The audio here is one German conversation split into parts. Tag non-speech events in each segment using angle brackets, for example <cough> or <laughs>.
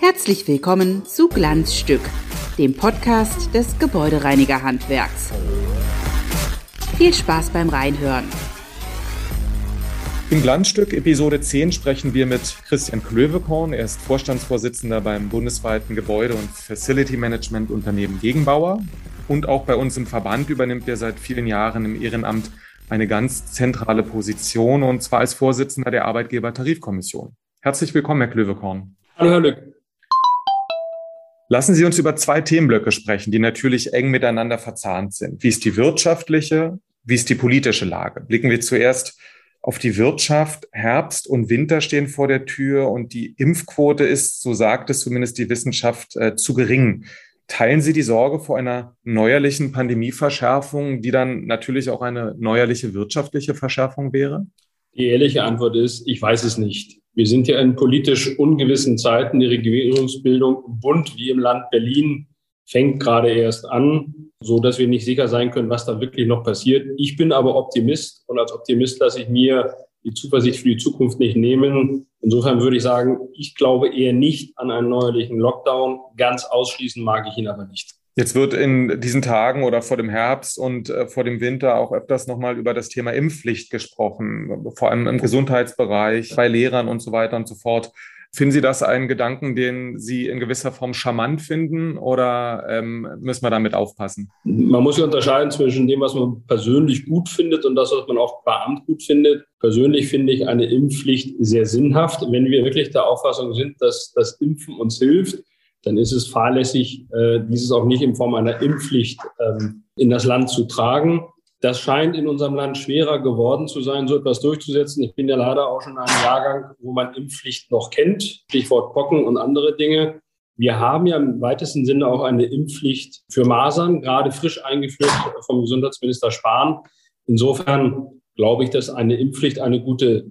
Herzlich willkommen zu Glanzstück, dem Podcast des Gebäudereinigerhandwerks. Viel Spaß beim Reinhören. Im Glanzstück Episode 10 sprechen wir mit Christian Klövekorn. Er ist Vorstandsvorsitzender beim bundesweiten Gebäude- und Facility Management Unternehmen Gegenbauer. Und auch bei uns im Verband übernimmt er seit vielen Jahren im Ehrenamt eine ganz zentrale Position, und zwar als Vorsitzender der Arbeitgebertarifkommission. Herzlich willkommen, Herr Klövekorn. Hallo, Herr Lück. Lassen Sie uns über zwei Themenblöcke sprechen, die natürlich eng miteinander verzahnt sind. Wie ist die wirtschaftliche, wie ist die politische Lage? Blicken wir zuerst auf die Wirtschaft. Herbst und Winter stehen vor der Tür und die Impfquote ist, so sagt es zumindest die Wissenschaft, äh, zu gering. Teilen Sie die Sorge vor einer neuerlichen Pandemieverschärfung, die dann natürlich auch eine neuerliche wirtschaftliche Verschärfung wäre? Die ehrliche Antwort ist, ich weiß es nicht. Wir sind ja in politisch ungewissen Zeiten. Die Regierungsbildung im Bund wie im Land Berlin fängt gerade erst an, so dass wir nicht sicher sein können, was da wirklich noch passiert. Ich bin aber Optimist und als Optimist lasse ich mir die Zuversicht für die Zukunft nicht nehmen. Insofern würde ich sagen, ich glaube eher nicht an einen neuerlichen Lockdown. Ganz ausschließen mag ich ihn aber nicht. Jetzt wird in diesen Tagen oder vor dem Herbst und äh, vor dem Winter auch öfters nochmal über das Thema Impfpflicht gesprochen, vor allem im Gesundheitsbereich, bei Lehrern und so weiter und so fort. Finden Sie das einen Gedanken, den Sie in gewisser Form charmant finden oder ähm, müssen wir damit aufpassen? Man muss ja unterscheiden zwischen dem, was man persönlich gut findet und das, was man auch beamt gut findet. Persönlich finde ich eine Impfpflicht sehr sinnhaft. Wenn wir wirklich der Auffassung sind, dass das Impfen uns hilft, dann ist es fahrlässig, äh, dieses auch nicht in Form einer Impfpflicht ähm, in das Land zu tragen. Das scheint in unserem Land schwerer geworden zu sein, so etwas durchzusetzen. Ich bin ja leider auch schon in einem Jahrgang, wo man Impfpflicht noch kennt, Stichwort Pocken und andere Dinge. Wir haben ja im weitesten Sinne auch eine Impfpflicht für Masern, gerade frisch eingeführt vom Gesundheitsminister Spahn. Insofern glaube ich, dass eine Impfpflicht eine gute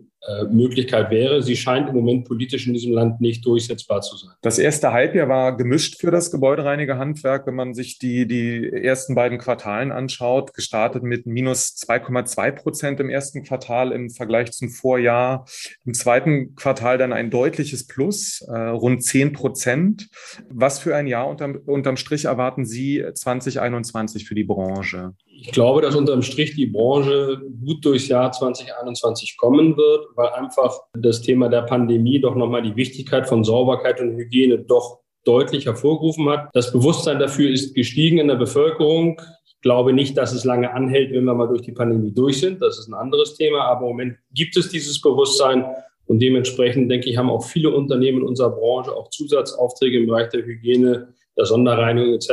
Möglichkeit wäre. Sie scheint im Moment politisch in diesem Land nicht durchsetzbar zu sein. Das erste Halbjahr war gemischt für das Gebäudereinigerhandwerk, wenn man sich die, die ersten beiden Quartalen anschaut. Gestartet mit minus 2,2 Prozent im ersten Quartal im Vergleich zum Vorjahr. Im zweiten Quartal dann ein deutliches Plus, äh, rund 10 Prozent. Was für ein Jahr unterm, unterm Strich erwarten Sie 2021 für die Branche? Ich glaube, dass unterm Strich die Branche gut durchs Jahr 2021 kommen wird, weil einfach das Thema der Pandemie doch nochmal die Wichtigkeit von Sauberkeit und Hygiene doch deutlich hervorgerufen hat. Das Bewusstsein dafür ist gestiegen in der Bevölkerung. Ich glaube nicht, dass es lange anhält, wenn wir mal durch die Pandemie durch sind. Das ist ein anderes Thema. Aber im Moment gibt es dieses Bewusstsein. Und dementsprechend, denke ich, haben auch viele Unternehmen in unserer Branche auch Zusatzaufträge im Bereich der Hygiene der Sonderreinigung etc.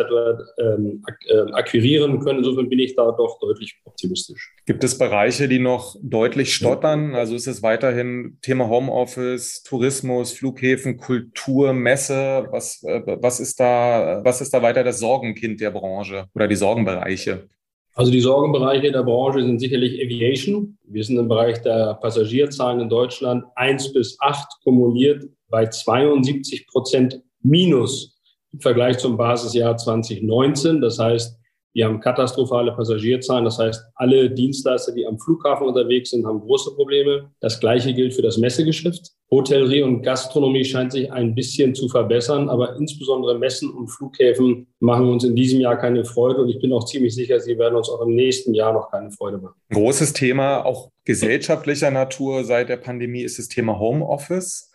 Ähm, äh, akquirieren können. Insofern bin ich da doch deutlich optimistisch. Gibt es Bereiche, die noch deutlich stottern? Also ist es weiterhin Thema Homeoffice, Tourismus, Flughäfen, Kultur, Messe? Was, äh, was, ist da, was ist da weiter das Sorgenkind der Branche oder die Sorgenbereiche? Also die Sorgenbereiche der Branche sind sicherlich Aviation. Wir sind im Bereich der Passagierzahlen in Deutschland eins bis acht kumuliert bei 72 Prozent minus im Vergleich zum Basisjahr 2019. Das heißt, wir haben katastrophale Passagierzahlen. Das heißt, alle Dienstleister, die am Flughafen unterwegs sind, haben große Probleme. Das Gleiche gilt für das Messegeschäft. Hotellerie und Gastronomie scheint sich ein bisschen zu verbessern, aber insbesondere Messen und Flughäfen machen uns in diesem Jahr keine Freude und ich bin auch ziemlich sicher, sie werden uns auch im nächsten Jahr noch keine Freude machen. Großes Thema, auch gesellschaftlicher Natur seit der Pandemie ist das Thema Homeoffice.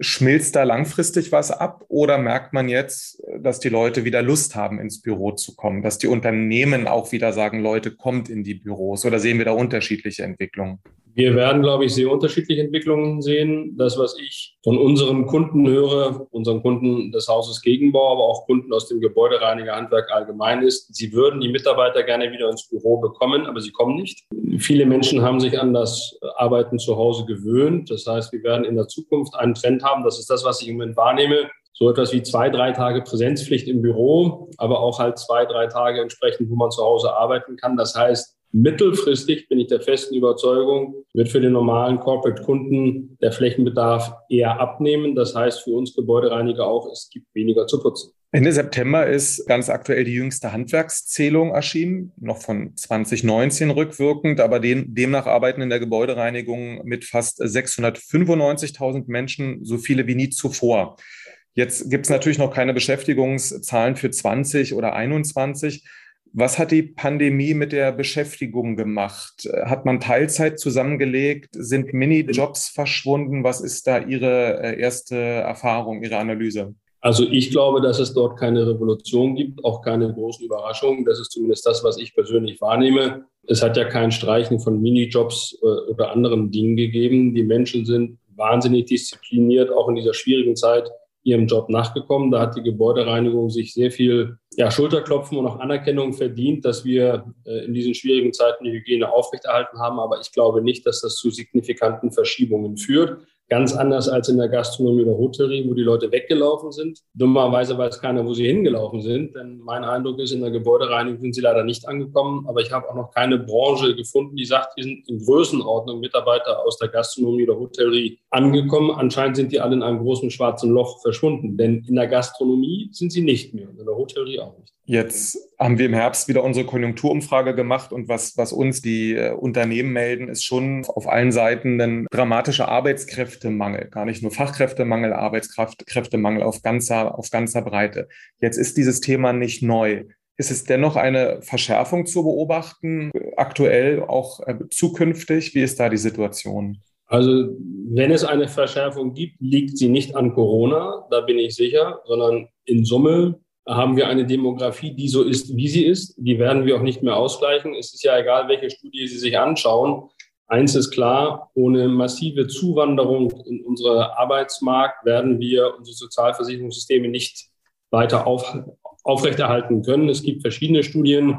Schmilzt da langfristig was ab oder merkt man jetzt, dass die Leute wieder Lust haben, ins Büro zu kommen, dass die Unternehmen auch wieder sagen, Leute, kommt in die Büros oder sehen wir da unterschiedliche Entwicklungen? Wir werden, glaube ich, sehr unterschiedliche Entwicklungen sehen. Das, was ich von unseren Kunden höre, unseren Kunden des Hauses Gegenbau, aber auch Kunden aus dem Gebäudereinigerhandwerk allgemein ist, sie würden die Mitarbeiter gerne wieder ins Büro bekommen, aber sie kommen nicht. Viele Menschen haben sich an das Arbeiten zu Hause gewöhnt. Das heißt, wir werden in der Zukunft einen Trend haben. Das ist das, was ich im Moment wahrnehme so etwas wie zwei, drei Tage Präsenzpflicht im Büro, aber auch halt zwei, drei Tage entsprechend, wo man zu Hause arbeiten kann. Das heißt, Mittelfristig bin ich der festen Überzeugung, wird für den normalen Corporate-Kunden der Flächenbedarf eher abnehmen. Das heißt für uns Gebäudereiniger auch, es gibt weniger zu putzen. Ende September ist ganz aktuell die jüngste Handwerkszählung erschienen, noch von 2019 rückwirkend, aber den, demnach arbeiten in der Gebäudereinigung mit fast 695.000 Menschen so viele wie nie zuvor. Jetzt gibt es natürlich noch keine Beschäftigungszahlen für 20 oder 21. Was hat die Pandemie mit der Beschäftigung gemacht? Hat man Teilzeit zusammengelegt? Sind Minijobs verschwunden? Was ist da Ihre äh, erste Erfahrung, Ihre Analyse? Also ich glaube, dass es dort keine Revolution gibt, auch keine großen Überraschungen. Das ist zumindest das, was ich persönlich wahrnehme. Es hat ja kein Streichen von Minijobs äh, oder anderen Dingen gegeben. Die Menschen sind wahnsinnig diszipliniert, auch in dieser schwierigen Zeit ihrem Job nachgekommen. Da hat die Gebäudereinigung sich sehr viel ja, Schulterklopfen und auch Anerkennung verdient, dass wir äh, in diesen schwierigen Zeiten die Hygiene aufrechterhalten haben. Aber ich glaube nicht, dass das zu signifikanten Verschiebungen führt. Ganz anders als in der Gastronomie oder Hotellerie, wo die Leute weggelaufen sind. Dummerweise weiß keiner, wo sie hingelaufen sind. Denn mein Eindruck ist, in der Gebäudereinigung sind sie leider nicht angekommen. Aber ich habe auch noch keine Branche gefunden, die sagt, wir sind in Größenordnung Mitarbeiter aus der Gastronomie oder Hotellerie angekommen. Anscheinend sind die alle in einem großen schwarzen Loch verschwunden. Denn in der Gastronomie sind sie nicht mehr und in der Hotellerie auch nicht. Jetzt haben wir im Herbst wieder unsere Konjunkturumfrage gemacht und was, was uns die äh, Unternehmen melden, ist schon auf allen Seiten ein dramatischer Arbeitskräftemangel. Gar nicht nur Fachkräftemangel, Arbeitskräftemangel auf ganzer, auf ganzer Breite. Jetzt ist dieses Thema nicht neu. Ist es dennoch eine Verschärfung zu beobachten, aktuell auch äh, zukünftig? Wie ist da die Situation? Also wenn es eine Verschärfung gibt, liegt sie nicht an Corona, da bin ich sicher, sondern in Summe haben wir eine Demografie, die so ist, wie sie ist. Die werden wir auch nicht mehr ausgleichen. Es ist ja egal, welche Studie Sie sich anschauen. Eins ist klar, ohne massive Zuwanderung in unseren Arbeitsmarkt werden wir unsere Sozialversicherungssysteme nicht weiter auf, aufrechterhalten können. Es gibt verschiedene Studien,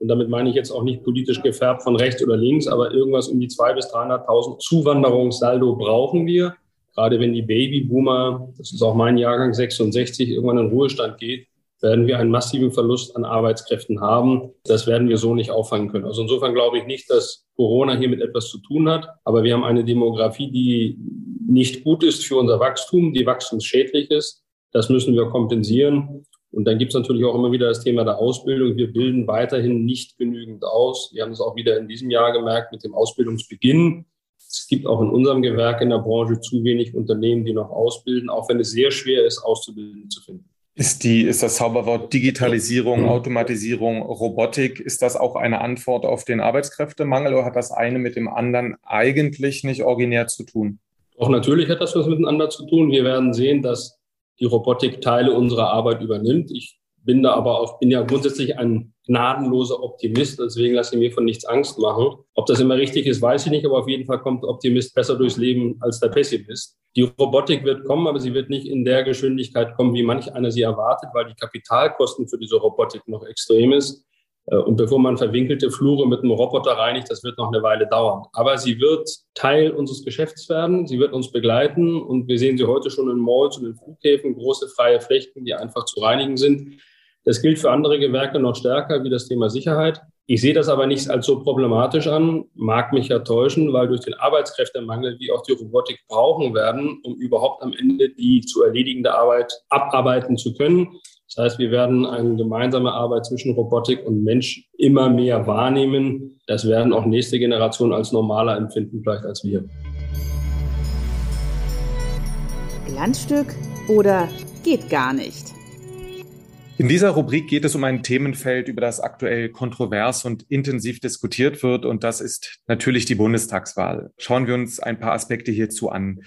und damit meine ich jetzt auch nicht politisch gefärbt von rechts oder links, aber irgendwas um die 200.000 bis 300.000 Zuwanderungssaldo brauchen wir. Gerade wenn die Babyboomer, das ist auch mein Jahrgang 66, irgendwann in Ruhestand geht, werden wir einen massiven Verlust an Arbeitskräften haben. Das werden wir so nicht auffangen können. Also insofern glaube ich nicht, dass Corona hier mit etwas zu tun hat. Aber wir haben eine Demografie, die nicht gut ist für unser Wachstum, die wachstumsschädlich ist. Das müssen wir kompensieren. Und dann gibt es natürlich auch immer wieder das Thema der Ausbildung. Wir bilden weiterhin nicht genügend aus. Wir haben es auch wieder in diesem Jahr gemerkt mit dem Ausbildungsbeginn. Es gibt auch in unserem Gewerk in der Branche zu wenig Unternehmen, die noch ausbilden, auch wenn es sehr schwer ist, Auszubildende zu finden. Ist, die, ist das Zauberwort Digitalisierung, Automatisierung, Robotik, ist das auch eine Antwort auf den Arbeitskräftemangel oder hat das eine mit dem anderen eigentlich nicht originär zu tun? Auch natürlich hat das was miteinander zu tun. Wir werden sehen, dass die Robotik Teile unserer Arbeit übernimmt. Ich bin da aber auch, bin ja grundsätzlich ein gnadenloser Optimist, deswegen lasse ich mir von nichts Angst machen. Ob das immer richtig ist, weiß ich nicht, aber auf jeden Fall kommt der Optimist besser durchs Leben als der Pessimist. Die Robotik wird kommen, aber sie wird nicht in der Geschwindigkeit kommen, wie manch einer sie erwartet, weil die Kapitalkosten für diese Robotik noch extrem ist. Äh, und bevor man verwinkelte Flure mit einem Roboter reinigt, das wird noch eine Weile dauern. Aber sie wird Teil unseres Geschäfts werden. Sie wird uns begleiten. Und wir sehen sie heute schon in Malls und in Flughäfen, große freie Flächen, die einfach zu reinigen sind. Das gilt für andere Gewerke noch stärker, wie das Thema Sicherheit. Ich sehe das aber nicht als so problematisch an, mag mich ja täuschen, weil durch den Arbeitskräftemangel wir auch die Robotik brauchen werden, um überhaupt am Ende die zu erledigende Arbeit abarbeiten zu können. Das heißt, wir werden eine gemeinsame Arbeit zwischen Robotik und Mensch immer mehr wahrnehmen. Das werden auch nächste Generationen als normaler empfinden, vielleicht als wir. Glanzstück oder geht gar nicht? In dieser Rubrik geht es um ein Themenfeld, über das aktuell kontrovers und intensiv diskutiert wird. Und das ist natürlich die Bundestagswahl. Schauen wir uns ein paar Aspekte hierzu an.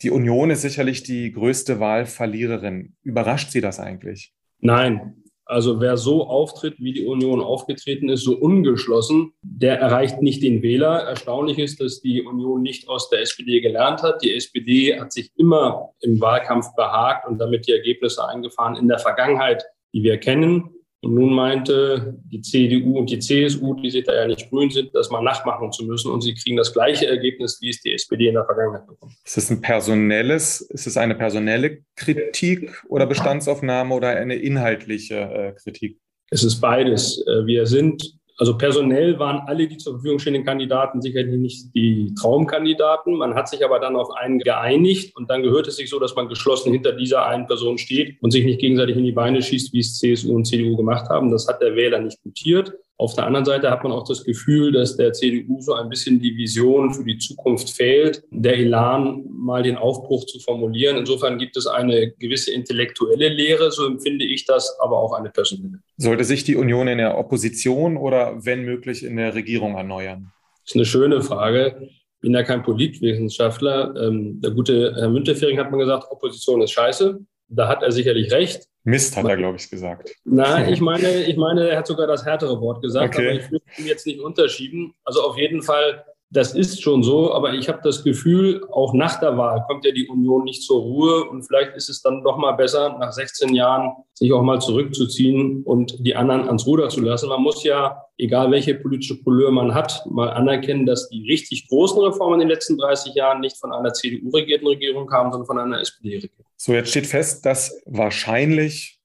Die Union ist sicherlich die größte Wahlverliererin. Überrascht Sie das eigentlich? Nein. Also wer so auftritt, wie die Union aufgetreten ist, so ungeschlossen, der erreicht nicht den Wähler. Erstaunlich ist, dass die Union nicht aus der SPD gelernt hat. Die SPD hat sich immer im Wahlkampf behagt und damit die Ergebnisse eingefahren. In der Vergangenheit die wir kennen. Und nun meinte die CDU und die CSU, die sich da ja nicht grün sind, das mal nachmachen zu müssen. Und sie kriegen das gleiche Ergebnis, wie es die SPD in der Vergangenheit bekommen. Ist es ein personelles, ist es eine personelle Kritik oder Bestandsaufnahme oder eine inhaltliche äh, Kritik? Es ist beides. Äh, wir sind Also personell waren alle die zur Verfügung stehenden Kandidaten sicherlich nicht die Traumkandidaten. Man hat sich aber dann auf einen geeinigt und dann gehört es sich so, dass man geschlossen hinter dieser einen Person steht und sich nicht gegenseitig in die Beine schießt, wie es CSU und CDU gemacht haben. Das hat der Wähler nicht gutiert. Auf der anderen Seite hat man auch das Gefühl, dass der CDU so ein bisschen die Vision für die Zukunft fehlt, der Elan mal den Aufbruch zu formulieren. Insofern gibt es eine gewisse intellektuelle Lehre, so empfinde ich das, aber auch eine personelle. Sollte sich die Union in der Opposition oder wenn möglich in der Regierung erneuern? Das ist eine schöne Frage. Ich bin ja kein Politwissenschaftler. Ähm, der gute Herr Müntefering hat mal gesagt, Opposition ist scheiße. Da hat er sicherlich recht. Mist hat er, glaube ich, gesagt. Nein, <laughs> ich meine, ich meine, er hat sogar das härtere Wort gesagt, okay. aber ich will ihm jetzt nicht unterschieben. Also auf jeden Fall das ist schon so, aber ich habe das Gefühl, auch nach der Wahl kommt ja die Union nicht zur Ruhe und vielleicht ist es dann doch mal besser, nach 16 Jahren sich auch mal zurückzuziehen und die anderen ans Ruder zu lassen. Man muss ja, egal welche politische Couleur man hat, mal anerkennen, dass die richtig großen Reformen in den letzten 30 Jahren nicht von einer CDU-regierten Regierung kamen, sondern von einer SPD-Regierung. So, jetzt steht fest, dass wahrscheinlich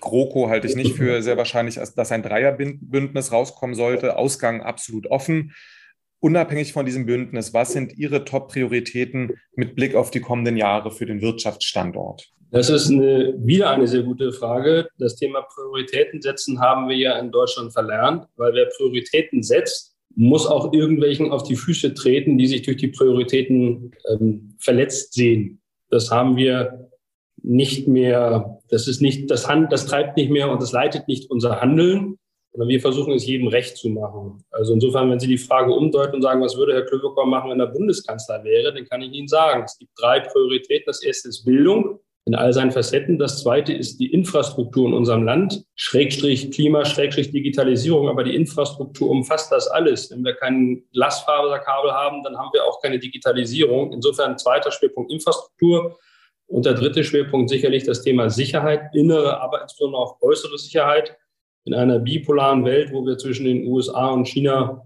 GroKo halte ich nicht für sehr wahrscheinlich, dass ein Dreierbündnis rauskommen sollte. Ausgang absolut offen unabhängig von diesem Bündnis, was sind Ihre Top-Prioritäten mit Blick auf die kommenden Jahre für den Wirtschaftsstandort? Das ist eine, wieder eine sehr gute Frage. Das Thema Prioritäten setzen haben wir ja in Deutschland verlernt, weil wer Prioritäten setzt, muss auch irgendwelchen auf die Füße treten, die sich durch die Prioritäten ähm, verletzt sehen. Das haben wir nicht mehr, das ist nicht, das, Hand, das treibt nicht mehr und das leitet nicht unser Handeln sondern wir versuchen es jedem recht zu machen. Also insofern, wenn Sie die Frage umdeuten und sagen, was würde Herr Klöverkow machen, wenn er Bundeskanzler wäre, dann kann ich Ihnen sagen, es gibt drei Prioritäten. Das erste ist Bildung in all seinen Facetten. Das zweite ist die Infrastruktur in unserem Land, Schrägstrich Klima, Schrägstrich Digitalisierung. Aber die Infrastruktur umfasst das alles. Wenn wir kein Glasfaserkabel haben, dann haben wir auch keine Digitalisierung. Insofern zweiter Schwerpunkt Infrastruktur. Und der dritte Schwerpunkt sicherlich das Thema Sicherheit, innere, aber insbesondere auch äußere Sicherheit in einer bipolaren Welt, wo wir zwischen den USA und China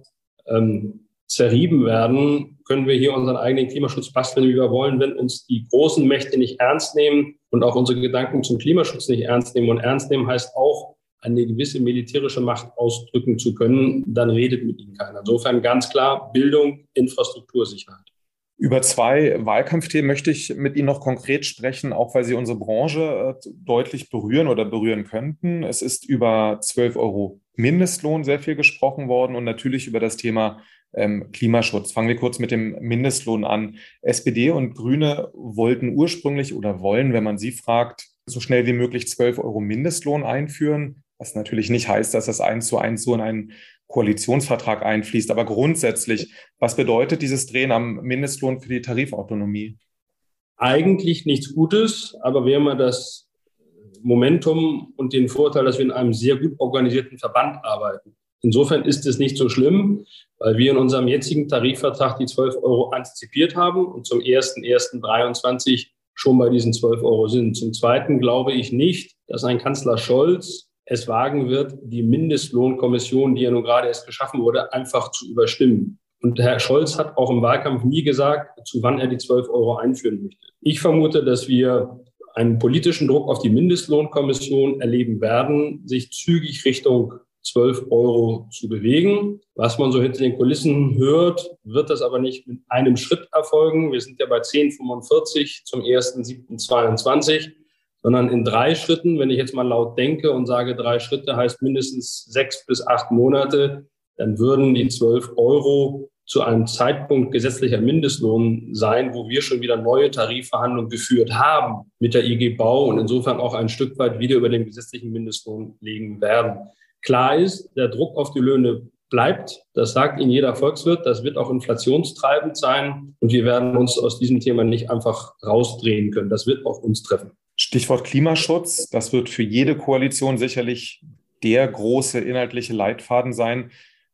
ähm, zerrieben werden, können wir hier unseren eigenen Klimaschutz basteln, wie wir wollen, wenn uns die großen Mächte nicht ernst nehmen und auch unsere Gedanken zum Klimaschutz nicht ernst nehmen. Und ernst nehmen heißt auch, eine gewisse militärische Macht ausdrücken zu können, dann redet mit ihnen keiner. Insofern ganz klar Bildung, Infrastruktur, Sicherheit. Über zwei Wahlkampfthemen möchte ich mit Ihnen noch konkret sprechen, auch weil sie unsere Branche äh, deutlich berühren oder berühren könnten. Es ist über 12 Euro Mindestlohn sehr viel gesprochen worden und natürlich über das Thema ähm, Klimaschutz. Fangen wir kurz mit dem Mindestlohn an. SPD und Grüne wollten ursprünglich oder wollen, wenn man sie fragt, so schnell wie möglich 12 Euro Mindestlohn einführen, was natürlich nicht heißt, dass das eins zu eins so in einen Koalitionsvertrag einfließt. Aber grundsätzlich, was bedeutet dieses Drehen am Mindestlohn für die Tarifautonomie? Eigentlich nichts Gutes, aber wir haben das Momentum und den Vorteil, dass wir in einem sehr gut organisierten Verband arbeiten. Insofern ist es nicht so schlimm, weil wir in unserem jetzigen Tarifvertrag die 12 Euro antizipiert haben und zum 1.1.23 schon bei diesen 12 Euro sind. Zum Zweiten glaube ich nicht, dass ein Kanzler Scholz es wagen wird, die Mindestlohnkommission, die ja nun gerade erst geschaffen wurde, einfach zu überstimmen. Und Herr Scholz hat auch im Wahlkampf nie gesagt, zu wann er die 12 Euro einführen möchte. Ich vermute, dass wir einen politischen Druck auf die Mindestlohnkommission erleben werden, sich zügig Richtung 12 Euro zu bewegen. Was man so hinter den Kulissen hört, wird das aber nicht mit einem Schritt erfolgen. Wir sind ja bei 10,45 zum 1.7.22 sondern in drei Schritten. Wenn ich jetzt mal laut denke und sage, drei Schritte heißt mindestens sechs bis acht Monate, dann würden die zwölf Euro zu einem Zeitpunkt gesetzlicher Mindestlohn sein, wo wir schon wieder neue Tarifverhandlungen geführt haben mit der IG Bau und insofern auch ein Stück weit wieder über den gesetzlichen Mindestlohn liegen werden. Klar ist, der Druck auf die Löhne bleibt. Das sagt Ihnen jeder Volkswirt. Das wird auch inflationstreibend sein. Und wir werden uns aus diesem Thema nicht einfach rausdrehen können. Das wird auch uns treffen. Stichwort Klimaschutz, das wird für jede Koalition sicherlich der große inhaltliche Leitfaden sein.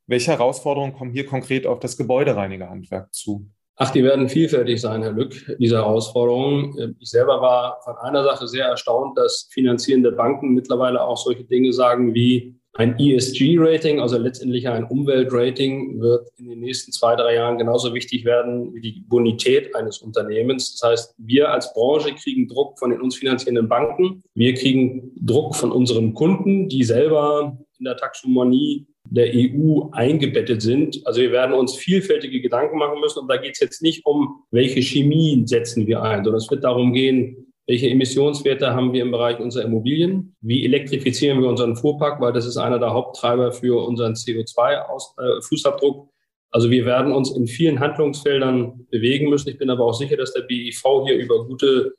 Welche Herausforderungen kommen hier konkret auf das Gebäudereinigerhandwerk zu? Ach, die werden vielfältig sein, Herr Lück, diese Herausforderungen. Ich selber war von einer Sache sehr erstaunt, dass finanzierende Banken mittlerweile auch solche Dinge sagen wie, ein ESG-Rating, also letztendlich ein Umweltrating, wird in den nächsten zwei, drei Jahren genauso wichtig werden wie die Bonität eines Unternehmens. Das heißt, wir als Branche kriegen Druck von den uns finanzierenden Banken. Wir kriegen Druck von unseren Kunden, die selber in der Taxonomie der EU eingebettet sind. Also wir werden uns vielfältige Gedanken machen müssen. Und da geht es jetzt nicht um, welche Chemie setzen wir ein, sondern es wird darum gehen, welche Emissionswerte haben wir im Bereich unserer Immobilien? Wie elektrifizieren wir unseren Fuhrpark? Weil das ist einer der Haupttreiber für unseren CO2-Fußabdruck. Äh, also wir werden uns in vielen Handlungsfeldern bewegen müssen. Ich bin aber auch sicher, dass der BIV hier über gute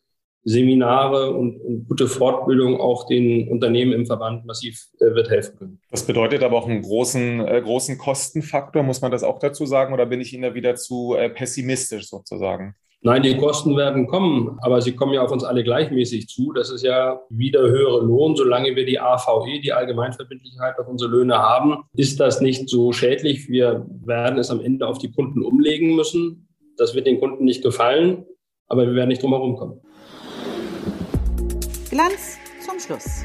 Seminare und, und, gute Fortbildung auch den Unternehmen im Verband massiv äh, wird helfen können. Das bedeutet aber auch einen großen, äh, großen Kostenfaktor, muss man das auch dazu sagen, oder bin ich Ihnen da wieder zu äh, pessimistisch sozusagen? Nein, die Kosten werden kommen, aber sie kommen ja auf uns alle gleichmäßig zu. Das ist ja wieder höhere Lohn. Solange wir die AVE, die Allgemeinverbindlichkeit, auf unsere Löhne haben, ist das nicht so schädlich. Wir werden es am Ende auf die Kunden umlegen müssen. Das wird den Kunden nicht gefallen, aber wir werden nicht drum herum kommen. Glanz zum Schluss.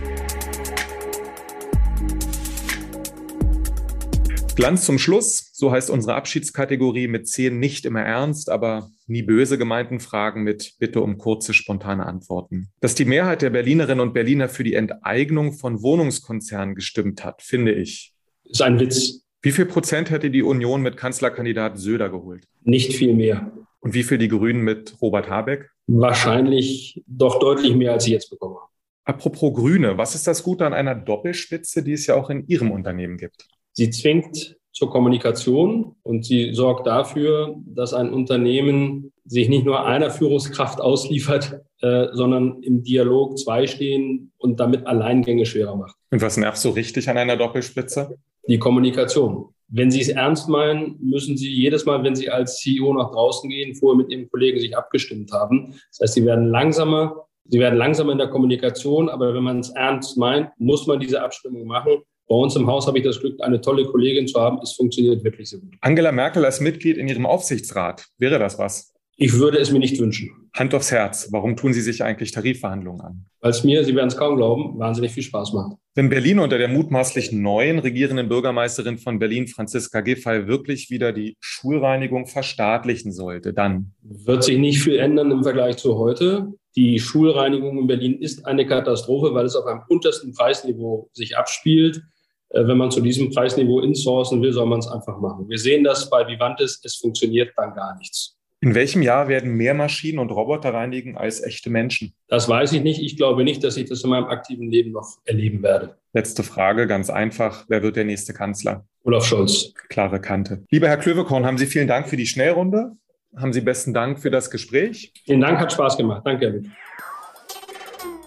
Glanz zum Schluss, so heißt unsere Abschiedskategorie mit zehn nicht immer ernst, aber nie böse gemeinten Fragen mit Bitte um kurze, spontane Antworten. Dass die Mehrheit der Berlinerinnen und Berliner für die Enteignung von Wohnungskonzernen gestimmt hat, finde ich. Ist ein Witz. Wie viel Prozent hätte die Union mit Kanzlerkandidat Söder geholt? Nicht viel mehr. Und wie viel die Grünen mit Robert Habeck? Wahrscheinlich doch deutlich mehr, als sie jetzt bekommen haben. Apropos Grüne, was ist das Gute an einer Doppelspitze, die es ja auch in Ihrem Unternehmen gibt? Sie zwingt zur Kommunikation und sie sorgt dafür, dass ein Unternehmen sich nicht nur einer Führungskraft ausliefert, äh, sondern im Dialog zwei stehen und damit Alleingänge schwerer macht. Und was nervt so richtig an einer Doppelspitze? Die Kommunikation. Wenn Sie es ernst meinen, müssen Sie jedes Mal, wenn Sie als CEO nach draußen gehen, vorher mit Ihrem Kollegen sich abgestimmt haben. Das heißt, Sie werden langsamer, Sie werden langsamer in der Kommunikation, aber wenn man es ernst meint, muss man diese Abstimmung machen. Bei uns im Haus habe ich das Glück, eine tolle Kollegin zu haben. Es funktioniert wirklich sehr gut. Angela Merkel als Mitglied in Ihrem Aufsichtsrat, wäre das was? Ich würde es mir nicht wünschen. Hand aufs Herz, warum tun Sie sich eigentlich Tarifverhandlungen an? Weil es mir, Sie werden es kaum glauben, wahnsinnig viel Spaß macht. Wenn Berlin unter der mutmaßlich neuen regierenden Bürgermeisterin von Berlin, Franziska Giffey, wirklich wieder die Schulreinigung verstaatlichen sollte, dann wird sich nicht viel ändern im Vergleich zu heute. Die Schulreinigung in Berlin ist eine Katastrophe, weil es auf einem untersten Preisniveau sich abspielt. Äh, wenn man zu diesem Preisniveau insourcen will, soll man es einfach machen. Wir sehen das bei Vivantes, es funktioniert dann gar nichts. In welchem Jahr werden mehr Maschinen und Roboter reinigen als echte Menschen? Das weiß ich nicht. Ich glaube nicht, dass ich das in meinem aktiven Leben noch erleben werde. Letzte Frage, ganz einfach. Wer wird der nächste Kanzler? Olaf Scholz. Klare Kante. Lieber Herr Klövekorn, haben Sie vielen Dank für die Schnellrunde. Haben Sie besten Dank für das Gespräch. Vielen Dank, hat Spaß gemacht. Danke, Herr.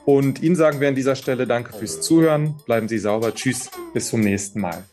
Und Ihnen sagen wir an dieser Stelle Danke fürs Zuhören. Bleiben Sie sauber. Tschüss. Bis zum nächsten Mal.